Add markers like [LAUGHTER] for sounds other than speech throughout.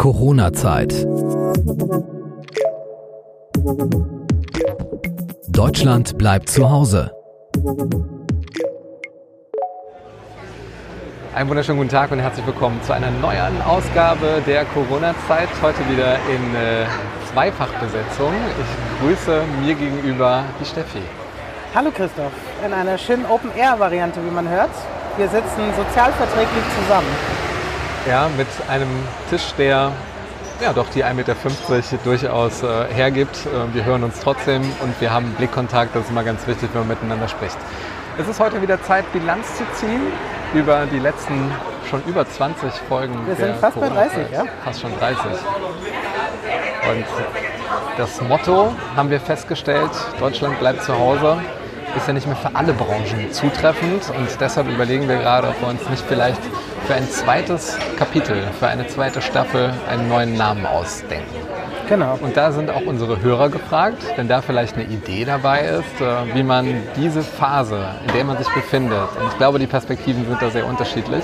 Corona-Zeit. Deutschland bleibt zu Hause. Einen wunderschönen guten Tag und herzlich willkommen zu einer neuen Ausgabe der Corona-Zeit. Heute wieder in äh, Zweifachbesetzung. Ich grüße mir gegenüber die Steffi. Hallo Christoph, in einer schönen Open-Air-Variante, wie man hört. Wir sitzen sozialverträglich zusammen. Ja, mit einem Tisch, der ja doch die 1,50 Meter durchaus äh, hergibt. Äh, wir hören uns trotzdem und wir haben Blickkontakt. Das ist immer ganz wichtig, wenn man miteinander spricht. Es ist heute wieder Zeit, Bilanz zu ziehen über die letzten schon über 20 Folgen. Wir sind fast bei 30, Corona-Zeit. ja? Fast schon 30. Und das Motto haben wir festgestellt, Deutschland bleibt zu Hause, ist ja nicht mehr für alle Branchen zutreffend. Und deshalb überlegen wir gerade, ob wir uns nicht vielleicht für ein zweites Kapitel, für eine zweite Staffel einen neuen Namen ausdenken. Genau. Und da sind auch unsere Hörer gefragt, wenn da vielleicht eine Idee dabei ist, äh, wie man diese Phase, in der man sich befindet, und ich glaube, die Perspektiven sind da sehr unterschiedlich,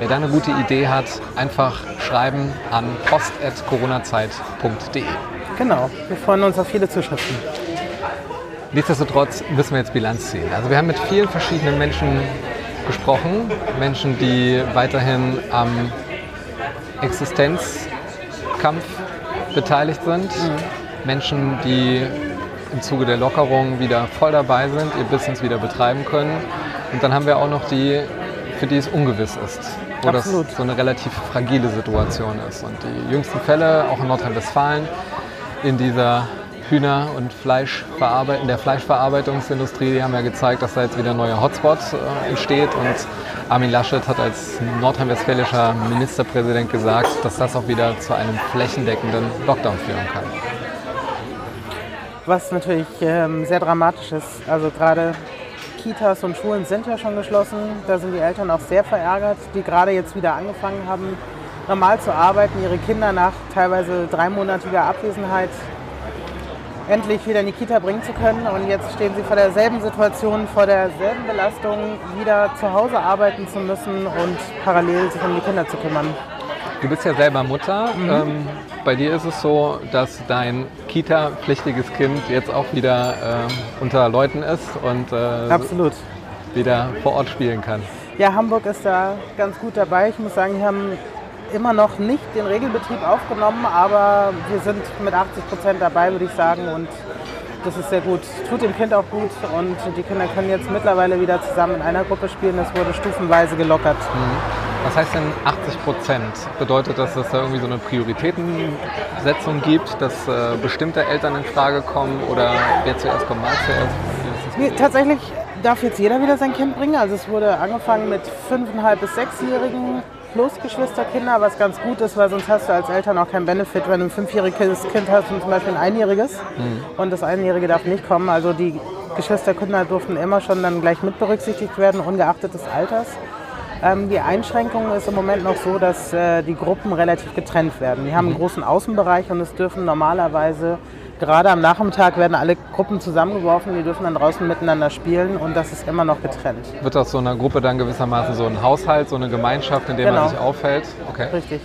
wer da eine gute Idee hat, einfach schreiben an post.coronazeit.de. Genau. Wir freuen uns auf viele Zuschriften. Nichtsdestotrotz müssen wir jetzt Bilanz ziehen. Also wir haben mit vielen verschiedenen Menschen gesprochen, Menschen, die weiterhin am Existenzkampf beteiligt sind, Menschen, die im Zuge der Lockerung wieder voll dabei sind, ihr Business wieder betreiben können. Und dann haben wir auch noch die, für die es ungewiss ist, wo Absolut. das so eine relativ fragile Situation ist. Und die jüngsten Fälle, auch in Nordrhein-Westfalen, in dieser Hühner- und Fleischverarbeit in der Fleischverarbeitungsindustrie, die haben ja gezeigt, dass da jetzt wieder ein neuer Hotspot äh, entsteht. Und Armin Laschet hat als nordrhein-westfälischer Ministerpräsident gesagt, dass das auch wieder zu einem flächendeckenden Lockdown führen kann. Was natürlich ähm, sehr dramatisch ist. Also gerade Kitas und Schulen sind ja schon geschlossen. Da sind die Eltern auch sehr verärgert, die gerade jetzt wieder angefangen haben, normal zu arbeiten, ihre Kinder nach teilweise dreimonatiger Abwesenheit endlich wieder in die Kita bringen zu können. Und jetzt stehen sie vor derselben Situation, vor derselben Belastung, wieder zu Hause arbeiten zu müssen und parallel sich um die Kinder zu kümmern. Du bist ja selber Mutter. Ähm, bei dir ist es so, dass dein Kita-pflichtiges Kind jetzt auch wieder ähm, unter Leuten ist und äh, Absolut. wieder vor Ort spielen kann. Ja, Hamburg ist da ganz gut dabei. Ich muss sagen, wir haben immer noch nicht den Regelbetrieb aufgenommen, aber wir sind mit 80 Prozent dabei, würde ich sagen. Und das ist sehr gut. Tut dem Kind auch gut und die Kinder können jetzt mittlerweile wieder zusammen in einer Gruppe spielen. Das wurde stufenweise gelockert. Was heißt denn 80 Prozent? Bedeutet das, dass da irgendwie so eine Prioritätensetzung gibt, dass äh, bestimmte Eltern in Frage kommen oder wer zuerst kommt, mal zuerst? Nee, tatsächlich darf jetzt jeder wieder sein Kind bringen. Also es wurde angefangen mit 5,5 bis 6-Jährigen plus Geschwisterkinder, was ganz gut ist, weil sonst hast du als Eltern auch keinen Benefit, wenn du ein fünfjähriges Kind hast und zum Beispiel ein einjähriges und das Einjährige darf nicht kommen. Also die Geschwisterkinder durften immer schon dann gleich mit berücksichtigt werden, ungeachtet des Alters. Ähm, die Einschränkung ist im Moment noch so, dass äh, die Gruppen relativ getrennt werden. Wir haben einen großen Außenbereich und es dürfen normalerweise, gerade am Nachmittag werden alle Gruppen zusammengeworfen, die dürfen dann draußen miteinander spielen und das ist immer noch getrennt. Wird aus so einer Gruppe dann gewissermaßen so ein Haushalt, so eine Gemeinschaft, in der man Genau. sich aufhält? Okay. Richtig.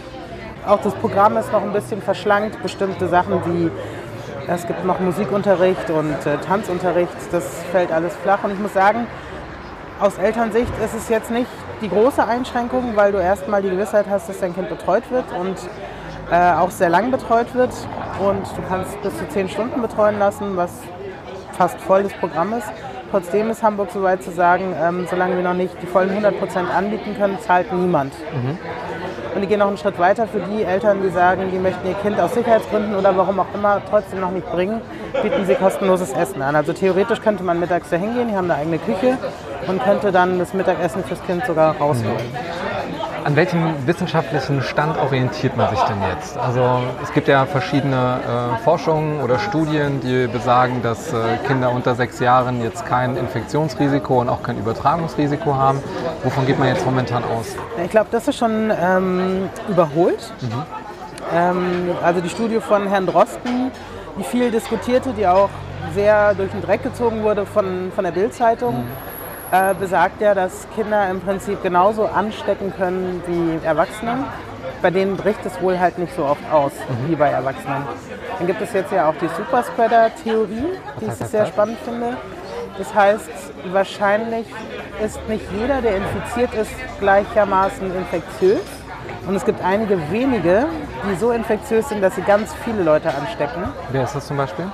Auch das Programm ist noch ein bisschen verschlankt. Bestimmte Sachen wie, es gibt noch Musikunterricht und äh, Tanzunterricht, das fällt alles flach. Und ich muss sagen, aus Elternsicht ist es jetzt nicht die große Einschränkung, weil du erstmal die Gewissheit hast, dass dein Kind betreut wird und äh, auch sehr lang betreut wird. Und du kannst bis zu zehn Stunden betreuen lassen, was fast voll das Programm ist. Trotzdem ist Hamburg so weit zu sagen, ähm, solange wir noch nicht die vollen 100 Prozent anbieten können, zahlt niemand. Und die gehen noch einen Schritt weiter für die Eltern, die sagen, die möchten ihr Kind aus Sicherheitsgründen oder warum auch immer trotzdem noch nicht bringen, bieten sie kostenloses Essen an. Also theoretisch könnte man mittags da hingehen, die haben eine eigene Küche und könnte dann das Mittagessen fürs Kind sogar rausholen. An welchem wissenschaftlichen Stand orientiert man sich denn jetzt? Also es gibt ja verschiedene äh, Forschungen oder Studien, die besagen, dass äh, Kinder unter sechs Jahren jetzt kein Infektionsrisiko und auch kein Übertragungsrisiko haben. Wovon geht man jetzt momentan aus? Ich glaube, das ist schon ähm, überholt. Ähm, also die Studie von Herrn Drosten, die viel diskutierte, die auch sehr durch den Dreck gezogen wurde von, von der Bild-Zeitung, äh, besagt ja, dass Kinder im Prinzip genauso anstecken können wie Erwachsene. bei denen bricht es wohl halt nicht so oft aus wie bei Erwachsenen. Dann gibt es jetzt ja auch die Superspreader-Theorie, die ich sehr spannend finde. Das heißt, wahrscheinlich ist nicht jeder, der infiziert ist, gleichermaßen infektiös. Und es gibt einige wenige, die so infektiös sind, dass sie ganz viele Leute anstecken. Wer ist das zum Beispiel?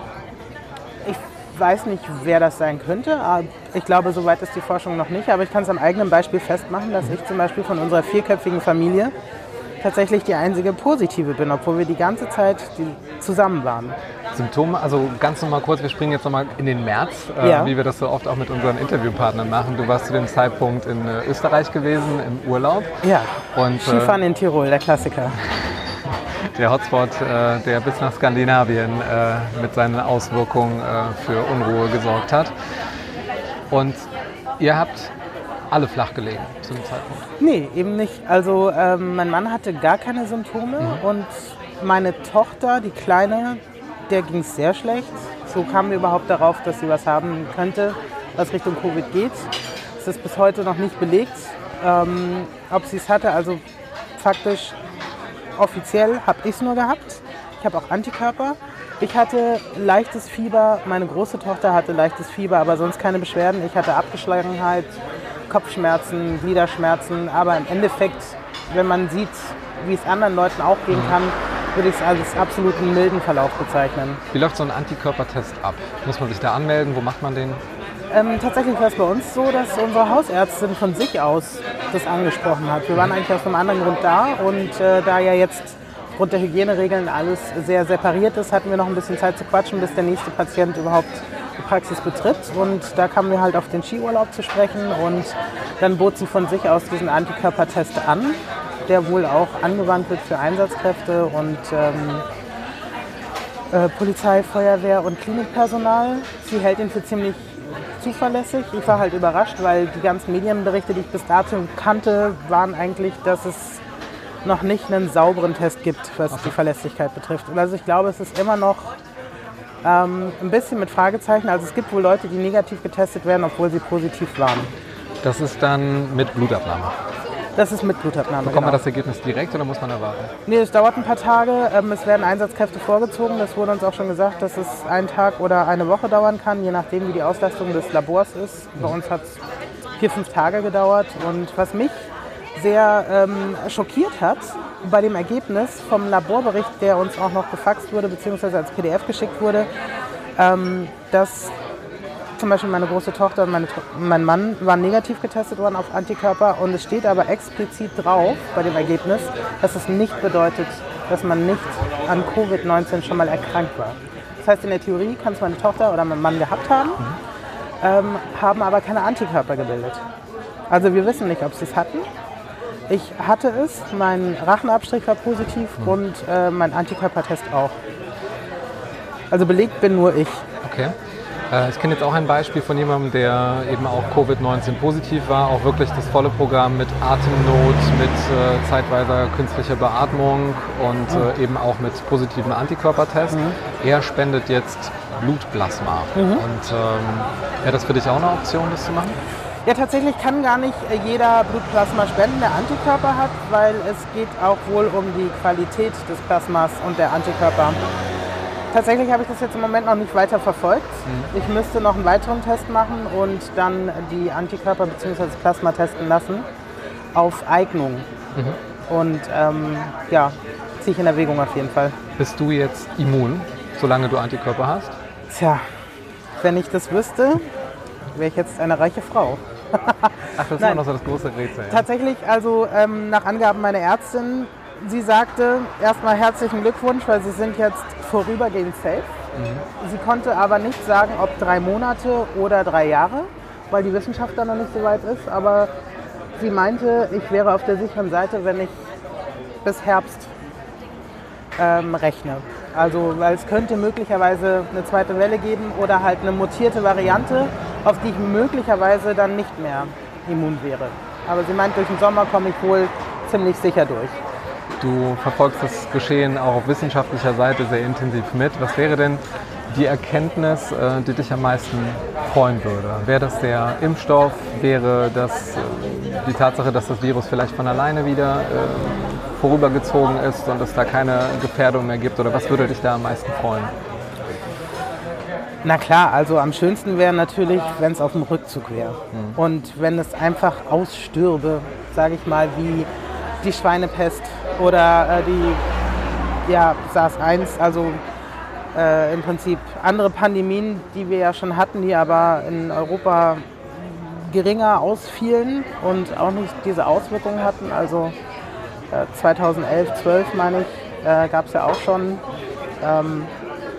Ich weiß nicht, wer das sein könnte. aber Ich glaube, so weit ist die Forschung noch nicht. Aber ich kann es am eigenen Beispiel festmachen, dass ich zum Beispiel von unserer vierköpfigen Familie tatsächlich die einzige positive bin, obwohl wir die ganze Zeit zusammen waren. Symptome, also ganz nochmal kurz, wir springen jetzt nochmal in den März, äh, Ja. wie wir das so oft auch mit unseren Interviewpartnern machen. Du warst zu dem Zeitpunkt in äh, Österreich gewesen, im Urlaub. Ja, Und äh, Skifahren in Tirol, der Klassiker. Der Hotspot, äh, der bis nach Skandinavien äh, mit seinen Auswirkungen äh, für Unruhe gesorgt hat. Und ihr habt alle flach gelegen zu dem Zeitpunkt. Nee, eben nicht. Also ähm, mein Mann hatte gar keine Symptome und meine Tochter, die Kleine, der ging es sehr schlecht. So kamen wir überhaupt darauf, dass sie was haben könnte, was Richtung Covid geht. Es ist bis heute noch nicht belegt, ähm, ob sie es hatte. Also faktisch offiziell habe ich es nur gehabt. Ich habe auch Antikörper. Ich hatte leichtes Fieber, meine große Tochter hatte leichtes Fieber, aber sonst keine Beschwerden. Ich hatte Abgeschlagenheit, Kopfschmerzen, Gliederschmerzen, aber im Endeffekt, wenn man sieht, wie es anderen Leuten auch gehen kann, würde ich es als absoluten milden Verlauf bezeichnen. Wie läuft so ein Antikörpertest ab? Muss man sich da anmelden? Wo macht man den? Ähm, tatsächlich war es bei uns so, dass unsere Hausärztin von sich aus das angesprochen hat. Wir waren eigentlich aus einem anderen Grund da und äh, da ja jetzt aufgrund der Hygieneregeln alles sehr separiert ist, hatten wir noch ein bisschen Zeit zu quatschen, bis der nächste Patient überhaupt die Praxis betritt. Und da kamen wir halt auf den Skiurlaub zu sprechen und dann bot sie von sich aus diesen Antikörpertest an, der wohl auch angewandt wird für Einsatzkräfte und ähm, äh, Polizei, Feuerwehr und Klinikpersonal. Sie hält ihn für ziemlich zuverlässig. Ich war halt überrascht, weil die ganzen Medienberichte, die ich bis dato kannte, waren eigentlich, dass es noch nicht einen sauberen Test gibt, was die Verlässlichkeit betrifft. Und also ich glaube, es ist immer noch ähm, ein bisschen mit Fragezeichen. Also es gibt wohl Leute, die negativ getestet werden, obwohl sie positiv waren. Das ist dann mit Blutabnahme. Das ist mit Blutabnahme. Bekommt genau. man das Ergebnis direkt oder muss man da warten? Nee, es dauert ein paar Tage. Ähm, es werden Einsatzkräfte vorgezogen. Das wurde uns auch schon gesagt, dass es einen Tag oder eine Woche dauern kann, je nachdem, wie die Auslastung des Labors ist. Bei uns hat es vier, fünf Tage gedauert. Und was mich sehr ähm, schockiert hat bei dem Ergebnis vom Laborbericht, der uns auch noch gefaxt wurde, beziehungsweise als PDF geschickt wurde, ähm, dass zum Beispiel meine große Tochter und meine, mein Mann waren negativ getestet worden auf Antikörper und es steht aber explizit drauf bei dem Ergebnis, dass es nicht bedeutet, dass man nicht an Covid-19 schon mal erkrankt war. Das heißt, in der Theorie kann es meine Tochter oder mein Mann gehabt haben, ähm, haben aber keine Antikörper gebildet. Also wir wissen nicht, ob sie es hatten. Ich hatte es, mein Rachenabstrich war positiv und äh, mein Antikörpertest auch. Also belegt bin nur ich. Okay. Äh, Ich kenne jetzt auch ein Beispiel von jemandem, der eben auch Covid-19 positiv war, auch wirklich das volle Programm mit Atemnot, mit äh, zeitweiser künstlicher Beatmung und äh, eben auch mit positiven Antikörpertest. Er spendet jetzt Blutplasma. Und ähm, wäre das für dich auch eine Option, das zu machen? Ja, tatsächlich kann gar nicht äh, jeder Blutplasma spenden, der Antikörper hat, weil es geht auch wohl um die Qualität des Plasmas und der Antikörper. Tatsächlich habe ich das jetzt im Moment noch nicht weiter verfolgt. Ich müsste noch einen weiteren Test machen und dann die Antikörper bzw. Plasma testen lassen auf Eignung. Und ähm, ja, ziehe ich in Erwägung auf jeden Fall. Bist du jetzt immun, solange du Antikörper hast? Tja, wenn ich das wüsste, wäre ich jetzt eine reiche Frau. Ach, das ist [LAUGHS] immer noch so das große Rätsel. Ja? Tatsächlich, also ähm, nach Angaben meiner Ärztin, sie sagte erstmal herzlichen Glückwunsch, weil sie sind jetzt vorübergehend safe. Sie konnte aber nicht sagen, ob drei Monate oder drei Jahre, weil die Wissenschaft da noch nicht so weit ist. Aber sie meinte, ich wäre auf der sicheren Seite, wenn ich bis Herbst ähm, rechne. Also, weil es könnte möglicherweise eine zweite Welle geben oder halt eine mutierte Variante, auf die ich möglicherweise dann nicht mehr immun wäre. Aber sie meint, durch den Sommer komme ich wohl ziemlich sicher durch. Du verfolgst das Geschehen auch auf wissenschaftlicher Seite sehr intensiv mit. Was wäre denn die Erkenntnis, äh, die dich am meisten freuen würde? Wäre das der Impfstoff? Wäre das äh, die Tatsache, dass das Virus vielleicht von alleine wieder äh, vorübergezogen ist und es da keine Gefährdung mehr gibt? Oder was würde dich da am meisten freuen? Na klar, also am schönsten wäre natürlich, wenn es auf dem Rückzug wäre. Mhm. Und wenn es einfach ausstürbe, sage ich mal, wie die Schweinepest oder äh, die ja, SARS-1, also äh, im Prinzip andere Pandemien, die wir ja schon hatten, die aber in Europa geringer ausfielen und auch nicht diese Auswirkungen hatten. Also äh, 2011, 12 meine ich, äh, gab es ja auch schon ähm,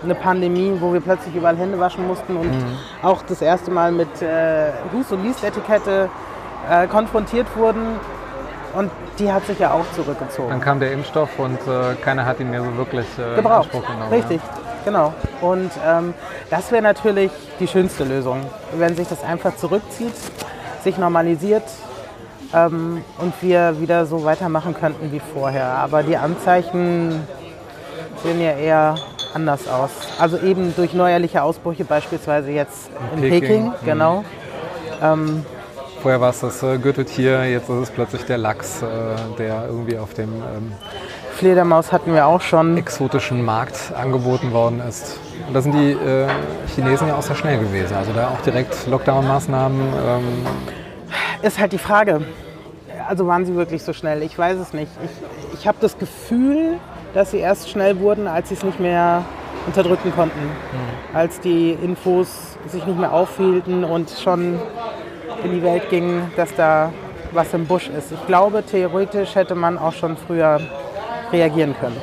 eine Pandemie, wo wir plötzlich überall Hände waschen mussten und mhm. auch das erste Mal mit äh, Hus- und Liestetikette äh, konfrontiert wurden. Und die hat sich ja auch zurückgezogen. Dann kam der Impfstoff und äh, keiner hat ihn mehr so wirklich äh, Gebraucht. genommen. Richtig, ja. genau. Und ähm, das wäre natürlich die schönste Lösung, wenn sich das einfach zurückzieht, sich normalisiert ähm, und wir wieder so weitermachen könnten wie vorher. Aber die Anzeichen sehen ja eher anders aus. Also eben durch neuerliche Ausbrüche, beispielsweise jetzt in, in Peking, Peking mhm. genau. Ähm, Vorher war es das äh, Gürteltier, jetzt ist es plötzlich der Lachs, äh, der irgendwie auf dem ähm, Fledermaus hatten wir auch schon. exotischen Markt angeboten worden ist. Und da sind die äh, Chinesen ja auch sehr schnell gewesen. Also da auch direkt Lockdown-Maßnahmen. Ähm ist halt die Frage. Also waren sie wirklich so schnell? Ich weiß es nicht. Ich, ich habe das Gefühl, dass sie erst schnell wurden, als sie es nicht mehr unterdrücken konnten. Mhm. Als die Infos sich nicht mehr aufhielten und schon in die Welt gingen, dass da was im Busch ist. Ich glaube, theoretisch hätte man auch schon früher reagieren können.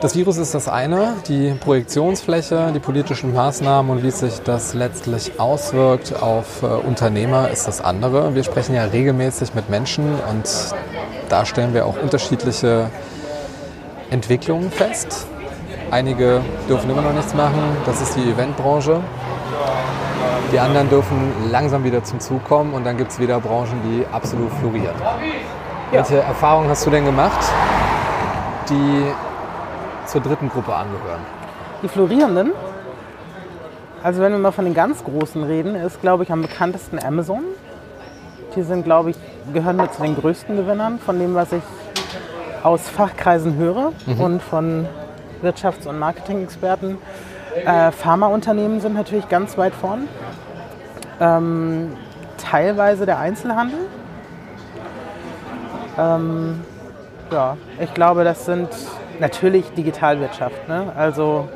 Das Virus ist das eine, die Projektionsfläche, die politischen Maßnahmen und wie sich das letztlich auswirkt auf äh, Unternehmer ist das andere. Wir sprechen ja regelmäßig mit Menschen und da stellen wir auch unterschiedliche Entwicklungen fest. Einige dürfen immer noch nichts machen, das ist die Eventbranche. Die anderen dürfen langsam wieder zum Zug kommen und dann gibt es wieder Branchen, die absolut florieren. Ja. Welche Erfahrungen hast du denn gemacht, die zur dritten Gruppe angehören? Die Florierenden? Also wenn wir mal von den ganz Großen reden, ist glaube ich am bekanntesten Amazon. Die sind, glaube ich, gehören mit zu den größten Gewinnern von dem, was ich aus Fachkreisen höre mhm. und von Wirtschafts- und Marketing-Experten. Äh, Pharmaunternehmen sind natürlich ganz weit vorn. Ähm, teilweise der Einzelhandel. Ähm, ja, ich glaube, das sind natürlich Digitalwirtschaft. Ne? Also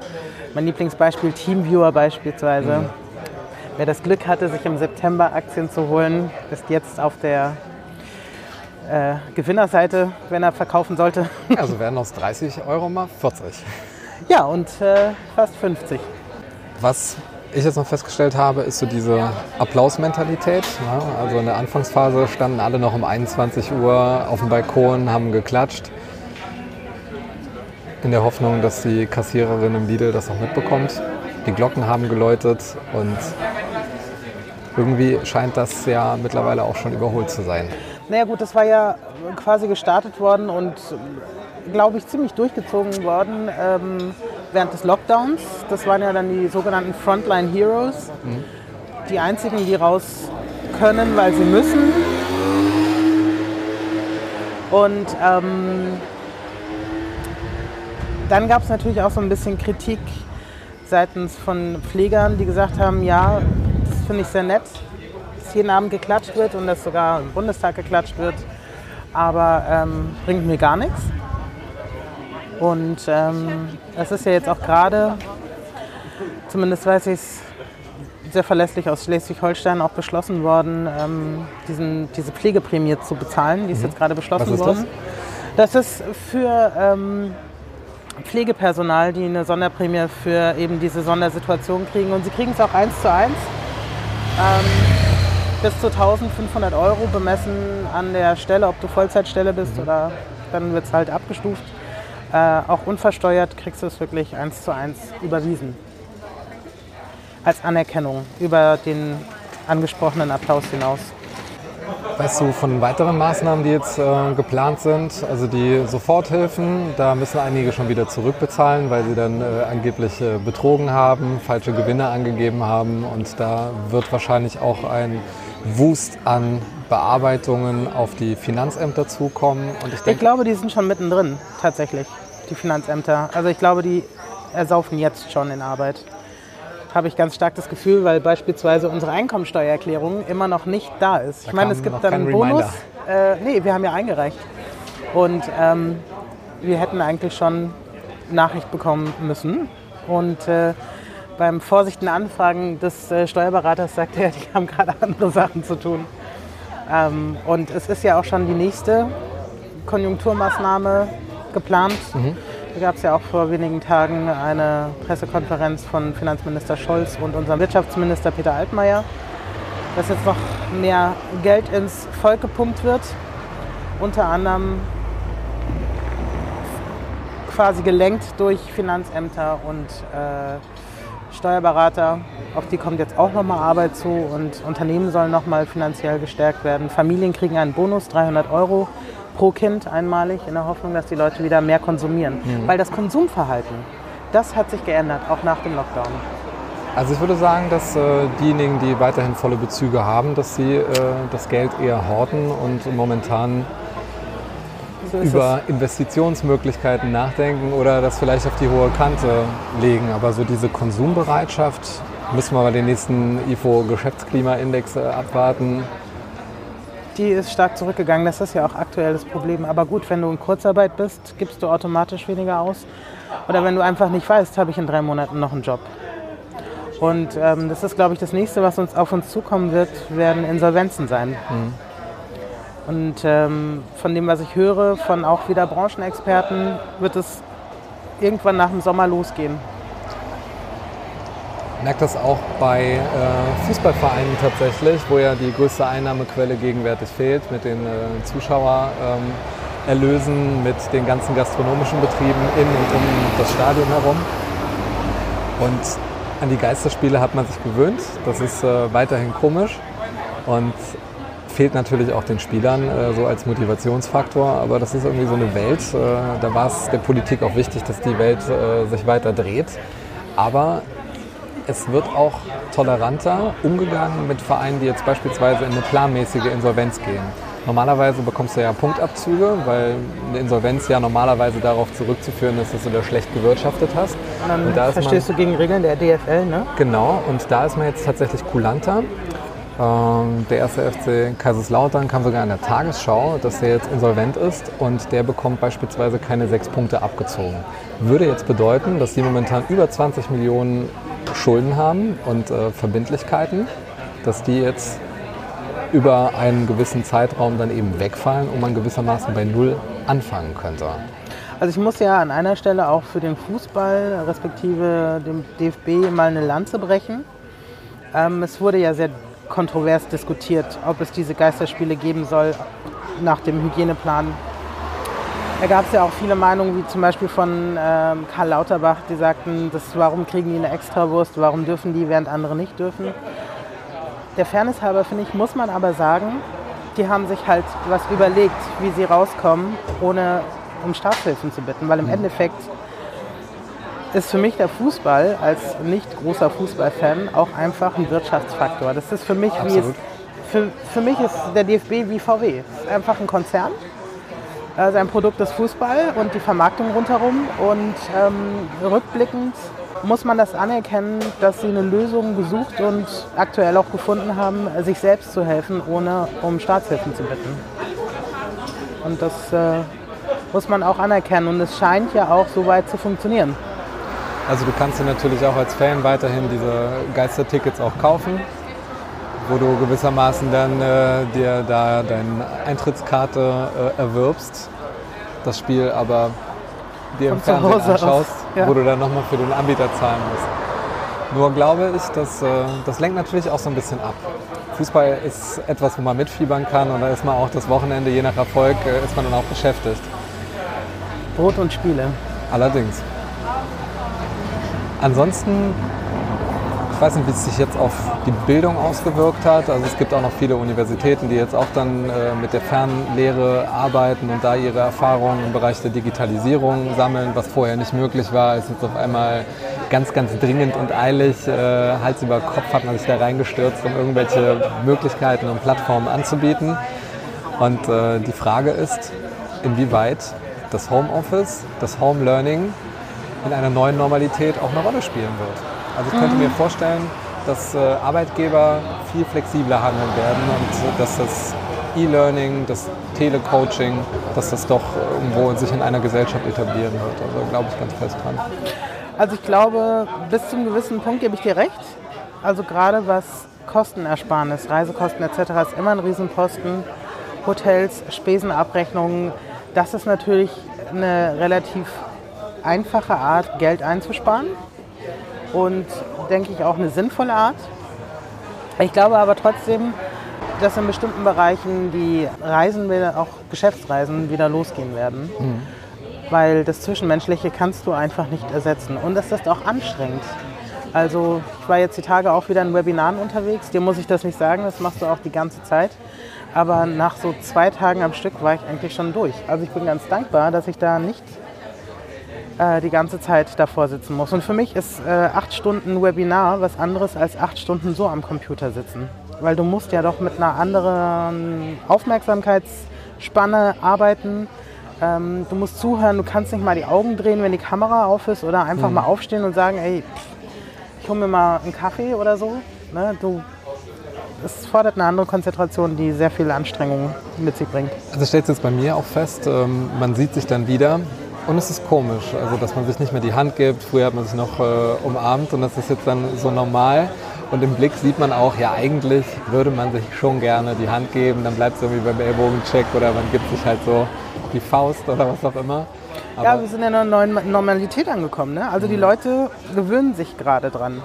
mein Lieblingsbeispiel Teamviewer beispielsweise. Mhm. Wer das Glück hatte, sich im September Aktien zu holen, ist jetzt auf der äh, Gewinnerseite, wenn er verkaufen sollte. [LAUGHS] Also werden aus 30 Euro mal 40. Ja, und äh, fast 50. Was ich jetzt noch festgestellt habe, ist so diese Applausmentalität. Ja, also in der Anfangsphase standen alle noch um 21 Uhr auf dem Balkon, haben geklatscht. In der Hoffnung, dass die Kassiererin im Lidl das auch mitbekommt. Die Glocken haben geläutet und irgendwie scheint das ja mittlerweile auch schon überholt zu sein. Naja gut, das war ja quasi gestartet worden und glaube ich ziemlich durchgezogen worden ähm, während des Lockdowns. Das waren ja dann die sogenannten Frontline Heroes. Mhm. Die einzigen, die raus können, weil sie müssen. Und ähm, dann gab es natürlich auch so ein bisschen Kritik seitens von Pflegern, die gesagt haben, ja, das finde ich sehr nett, dass jeden Abend geklatscht wird und dass sogar im Bundestag geklatscht wird, aber ähm, bringt mir gar nichts. Und ähm, das ist ja jetzt auch gerade, zumindest weiß ich es sehr verlässlich aus Schleswig-Holstein auch beschlossen worden, ähm, diesen, diese Pflegeprämie zu bezahlen. Die ist mhm. jetzt gerade beschlossen Was ist worden. Das? das ist für ähm, Pflegepersonal, die eine Sonderprämie für eben diese Sondersituation kriegen. Und sie kriegen es auch eins zu eins. Ähm, bis zu 1500 Euro bemessen an der Stelle, ob du Vollzeitstelle bist mhm. oder dann wird es halt abgestuft. Äh, auch unversteuert kriegst du es wirklich eins zu eins überwiesen. Als Anerkennung über den angesprochenen Applaus hinaus. Weißt du von weiteren Maßnahmen, die jetzt äh, geplant sind? Also die Soforthilfen, da müssen einige schon wieder zurückbezahlen, weil sie dann äh, angeblich äh, betrogen haben, falsche Gewinne angegeben haben und da wird wahrscheinlich auch ein Wust an Bearbeitungen auf die Finanzämter zukommen. Und ich, Ich denke, glaube, die sind schon mittendrin, tatsächlich, die Finanzämter. Also ich glaube, die ersaufen jetzt schon in Arbeit. Habe ich ganz stark das Gefühl, weil beispielsweise unsere Einkommensteuererklärung immer noch nicht da ist. Ich Da meine, kam es gibt dann einen Bonus. Äh, nee, wir haben ja eingereicht. Und ähm, wir hätten eigentlich schon Nachricht bekommen müssen. Und äh, beim vorsichtigen Anfragen des äh, Steuerberaters sagte er, [LAUGHS] die haben gerade andere Sachen zu tun. Ähm, und es ist ja auch schon die nächste Konjunkturmaßnahme geplant. Da gab es ja auch vor wenigen Tagen eine Pressekonferenz von Finanzminister Scholz und unserem Wirtschaftsminister Peter Altmaier, dass jetzt noch mehr Geld ins Volk gepumpt wird. Unter anderem quasi gelenkt durch Finanzämter und äh, Steuerberater. Auf die kommt jetzt auch nochmal Arbeit zu und Unternehmen sollen nochmal finanziell gestärkt werden. Familien kriegen einen Bonus, 300 Euro pro Kind einmalig, in der Hoffnung, dass die Leute wieder mehr konsumieren. Weil das Konsumverhalten, das hat sich geändert, auch nach dem Lockdown. also ich würde sagen, dass äh, diejenigen, die weiterhin volle Bezüge haben, dass sie äh, das Geld eher horten und momentan So über Investitionsmöglichkeiten nachdenken oder das vielleicht auf die hohe Kante legen. Aber so diese Konsumbereitschaft müssen wir mal den nächsten IFO-Geschäftsklimaindex äh, abwarten. Die ist stark zurückgegangen. Das ist ja auch aktuell das Problem. Aber gut, wenn du in Kurzarbeit bist, gibst du automatisch weniger aus. Oder wenn du einfach nicht weißt, habe ich in drei Monaten noch einen Job. Und ähm, das ist, glaube ich, das nächste, was uns auf uns zukommen wird, werden Insolvenzen sein. Und ähm, von dem, was ich höre, von auch wieder Branchenexperten, wird es irgendwann nach dem Sommer losgehen. merkt das auch bei äh, Fußballvereinen tatsächlich, wo ja die größte Einnahmequelle gegenwärtig fehlt mit den äh, Zuschauererlösen, ähm, mit den ganzen gastronomischen Betrieben in und um das Stadion herum. Und an die Geisterspiele hat man sich gewöhnt. Das ist äh, weiterhin komisch und fehlt natürlich auch den Spielern äh, so als Motivationsfaktor. Aber das ist irgendwie so eine Welt. Äh, da war es der Politik auch wichtig, dass die Welt äh, sich weiter dreht. Aber es wird auch toleranter umgegangen mit Vereinen, die jetzt beispielsweise in eine planmäßige Insolvenz gehen. Normalerweise bekommst du ja Punktabzüge, weil eine Insolvenz ja normalerweise darauf zurückzuführen ist, dass du da schlecht gewirtschaftet hast. Und Und da ist man- verstehst du gegen Regeln der DFL, ne? Genau, und da ist man jetzt tatsächlich kulanter. Ähm, der erste FC Kaiserslautern kam sogar in der Tagesschau, dass der jetzt insolvent ist und der bekommt beispielsweise keine sechs Punkte abgezogen. Würde jetzt bedeuten, dass die momentan über 20 Millionen Schulden haben und äh, Verbindlichkeiten, dass die jetzt über einen gewissen Zeitraum dann eben wegfallen und man gewissermaßen bei Null anfangen könnte. Also ich muss ja an einer Stelle auch für den Fußball respektive dem DFB mal eine Lanze brechen. Ähm, es wurde ja sehr kontrovers diskutiert, ob es diese Geisterspiele geben soll nach dem Hygieneplan. Da gab es ja auch viele Meinungen, wie zum Beispiel von ähm, Karl Lauterbach, die sagten, das, warum kriegen die eine Extrawurst, warum dürfen die, während andere nicht dürfen. Der Fairness halber, finde ich, muss man aber sagen, die haben sich halt was überlegt, wie sie rauskommen, ohne um Staatshilfen zu bitten. Weil im Endeffekt ist für mich der Fußball als nicht großer Fußballfan auch einfach ein Wirtschaftsfaktor. Das ist für mich wie es, Absolut. für, für mich ist der DFB wie VW. Es ist einfach ein Konzern. Also ein Produkt des Fußball und die Vermarktung rundherum. Und ähm, rückblickend muss man das anerkennen, dass sie eine Lösung gesucht und aktuell auch gefunden haben, sich selbst zu helfen, ohne um Staatshilfen zu bitten. Und das äh, muss man auch anerkennen. Und es scheint ja auch so weit zu funktionieren. Also du kannst dir natürlich auch als Fan weiterhin diese Geistertickets auch kaufen, wo du gewissermaßen dann äh, dir da deine Eintrittskarte äh, erwirbst, das Spiel aber dir im Von Fernsehen anschaust, ja. wo du dann nochmal für den Anbieter zahlen musst. Nur glaube ich, dass, äh, das lenkt natürlich auch so ein bisschen ab. Fußball ist etwas, wo man mitfiebern kann und da ist man auch das Wochenende, je nach Erfolg, äh, ist man dann auch beschäftigt. Brot und Spiele. Allerdings. Ansonsten Ich weiß nicht, wie es sich jetzt auf die Bildung ausgewirkt hat. Also es gibt auch noch viele Universitäten, die jetzt auch dann äh, mit der Fernlehre arbeiten und da ihre Erfahrungen im Bereich der Digitalisierung sammeln, was vorher nicht möglich war. Ist jetzt auf einmal ganz, ganz dringend und eilig, äh, Hals über Kopf hat man sich da reingestürzt, um irgendwelche Möglichkeiten und Plattformen anzubieten. Und äh, die Frage ist, inwieweit das Homeoffice, das Home Learning in einer neuen Normalität auch eine Rolle spielen wird. Also ich könnte mir vorstellen, dass äh, Arbeitgeber viel flexibler handeln werden und dass das E-Learning, das Telecoaching, dass das doch irgendwo sich in einer Gesellschaft etablieren wird. Also glaube ich ganz fest dran. Also ich glaube, bis zu einem gewissen Punkt gebe ich dir recht. Also gerade was Kostenersparnis, Reisekosten etc. ist immer ein Riesenposten. Hotels, Spesenabrechnungen, das ist natürlich eine relativ einfache Art, Geld einzusparen und denke ich auch eine sinnvolle Art. Ich glaube aber trotzdem, dass in bestimmten Bereichen die Reisen, auch Geschäftsreisen, wieder losgehen werden. Mhm. Weil das Zwischenmenschliche kannst du einfach nicht ersetzen. Und das ist auch anstrengend. Also ich war jetzt die Tage auch wieder in Webinaren unterwegs. Dir muss ich das nicht sagen, das machst du auch die ganze Zeit. Aber nach so zwei Tagen am Stück war ich eigentlich schon durch. Also ich bin ganz dankbar, dass ich da nicht äh, die ganze Zeit davor sitzen muss. Und für mich ist äh, acht Stunden Webinar was anderes als acht Stunden so am Computer sitzen. Weil du musst ja doch mit einer anderen Aufmerksamkeitsspanne arbeiten. Ähm, du musst zuhören, du kannst nicht mal die Augen drehen, wenn die Kamera auf ist oder einfach mhm. mal aufstehen und sagen, ey, ich hole mir mal einen Kaffee oder so. Ne? Du, es fordert eine andere Konzentration, die sehr viel Anstrengung mit sich bringt. Also stellt jetzt bei mir auch fest, ähm, man sieht sich dann wieder und es ist komisch, also dass man sich nicht mehr die Hand gibt. Früher hat man sich noch äh, umarmt und das ist jetzt dann so normal. Und im Blick sieht man auch, ja eigentlich würde man sich schon gerne die Hand geben, dann bleibt es irgendwie beim Ellbogencheck oder man gibt sich halt so die Faust oder was auch immer. Aber ja, wir sind in einer neuen Normalität angekommen. Ne? Also die mhm. Leute gewöhnen sich gerade dran.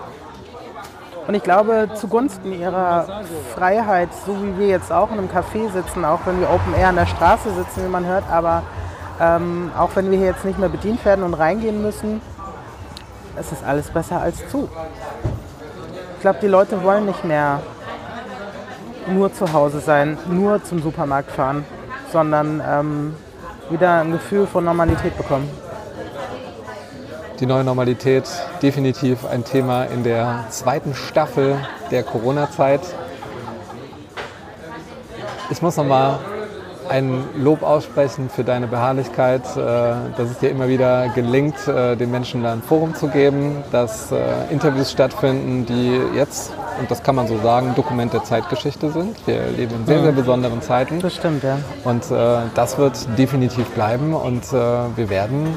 Und ich glaube, zugunsten ihrer Freiheit, so wie wir jetzt auch in einem Café sitzen, auch wenn wir Open Air an der Straße sitzen, wie man hört, aber ähm, auch wenn wir hier jetzt nicht mehr bedient werden und reingehen müssen, es ist alles besser als zu. Ich glaube, die Leute wollen nicht mehr nur zu Hause sein, nur zum Supermarkt fahren, sondern ähm, wieder ein Gefühl von Normalität bekommen. Die neue Normalität definitiv ein Thema in der zweiten Staffel der Corona-Zeit. Ich muss noch mal ein Lob aussprechen für deine Beharrlichkeit, äh, dass es dir immer wieder gelingt, äh, den Menschen da ein Forum zu geben, dass äh, Interviews stattfinden, die jetzt, und das kann man so sagen, Dokument der Zeitgeschichte sind. Wir leben in sehr, sehr mhm. besonderen Zeiten. Das stimmt, ja. Und das wird definitiv bleiben und wir werden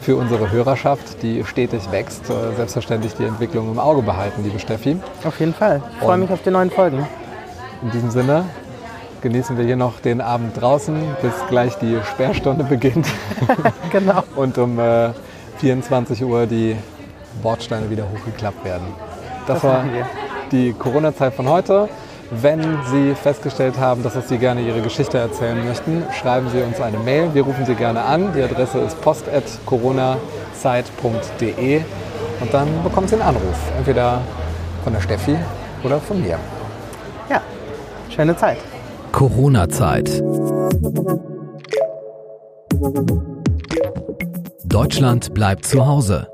für unsere Hörerschaft, die stetig wächst, selbstverständlich die Entwicklung im Auge behalten, liebe Steffi. Auf jeden Fall. Ich freue mich auf die neuen Folgen. In diesem Sinne, genießen wir hier noch den Abend draußen, bis gleich die Sperrstunde beginnt. [LAUGHS] genau. Und um äh, 24 Uhr die Bordsteine wieder hochgeklappt werden. Das, das war die Corona-Zeit von heute. Wenn Sie festgestellt haben, dass Sie gerne Ihre Geschichte erzählen möchten, schreiben Sie uns eine Mail. Wir rufen Sie gerne an. Die Adresse ist post.coronazeit.de und dann bekommen Sie einen Anruf. Entweder von der Steffi oder von mir. Ja, schöne Zeit. Corona-Zeit. Deutschland bleibt zu Hause.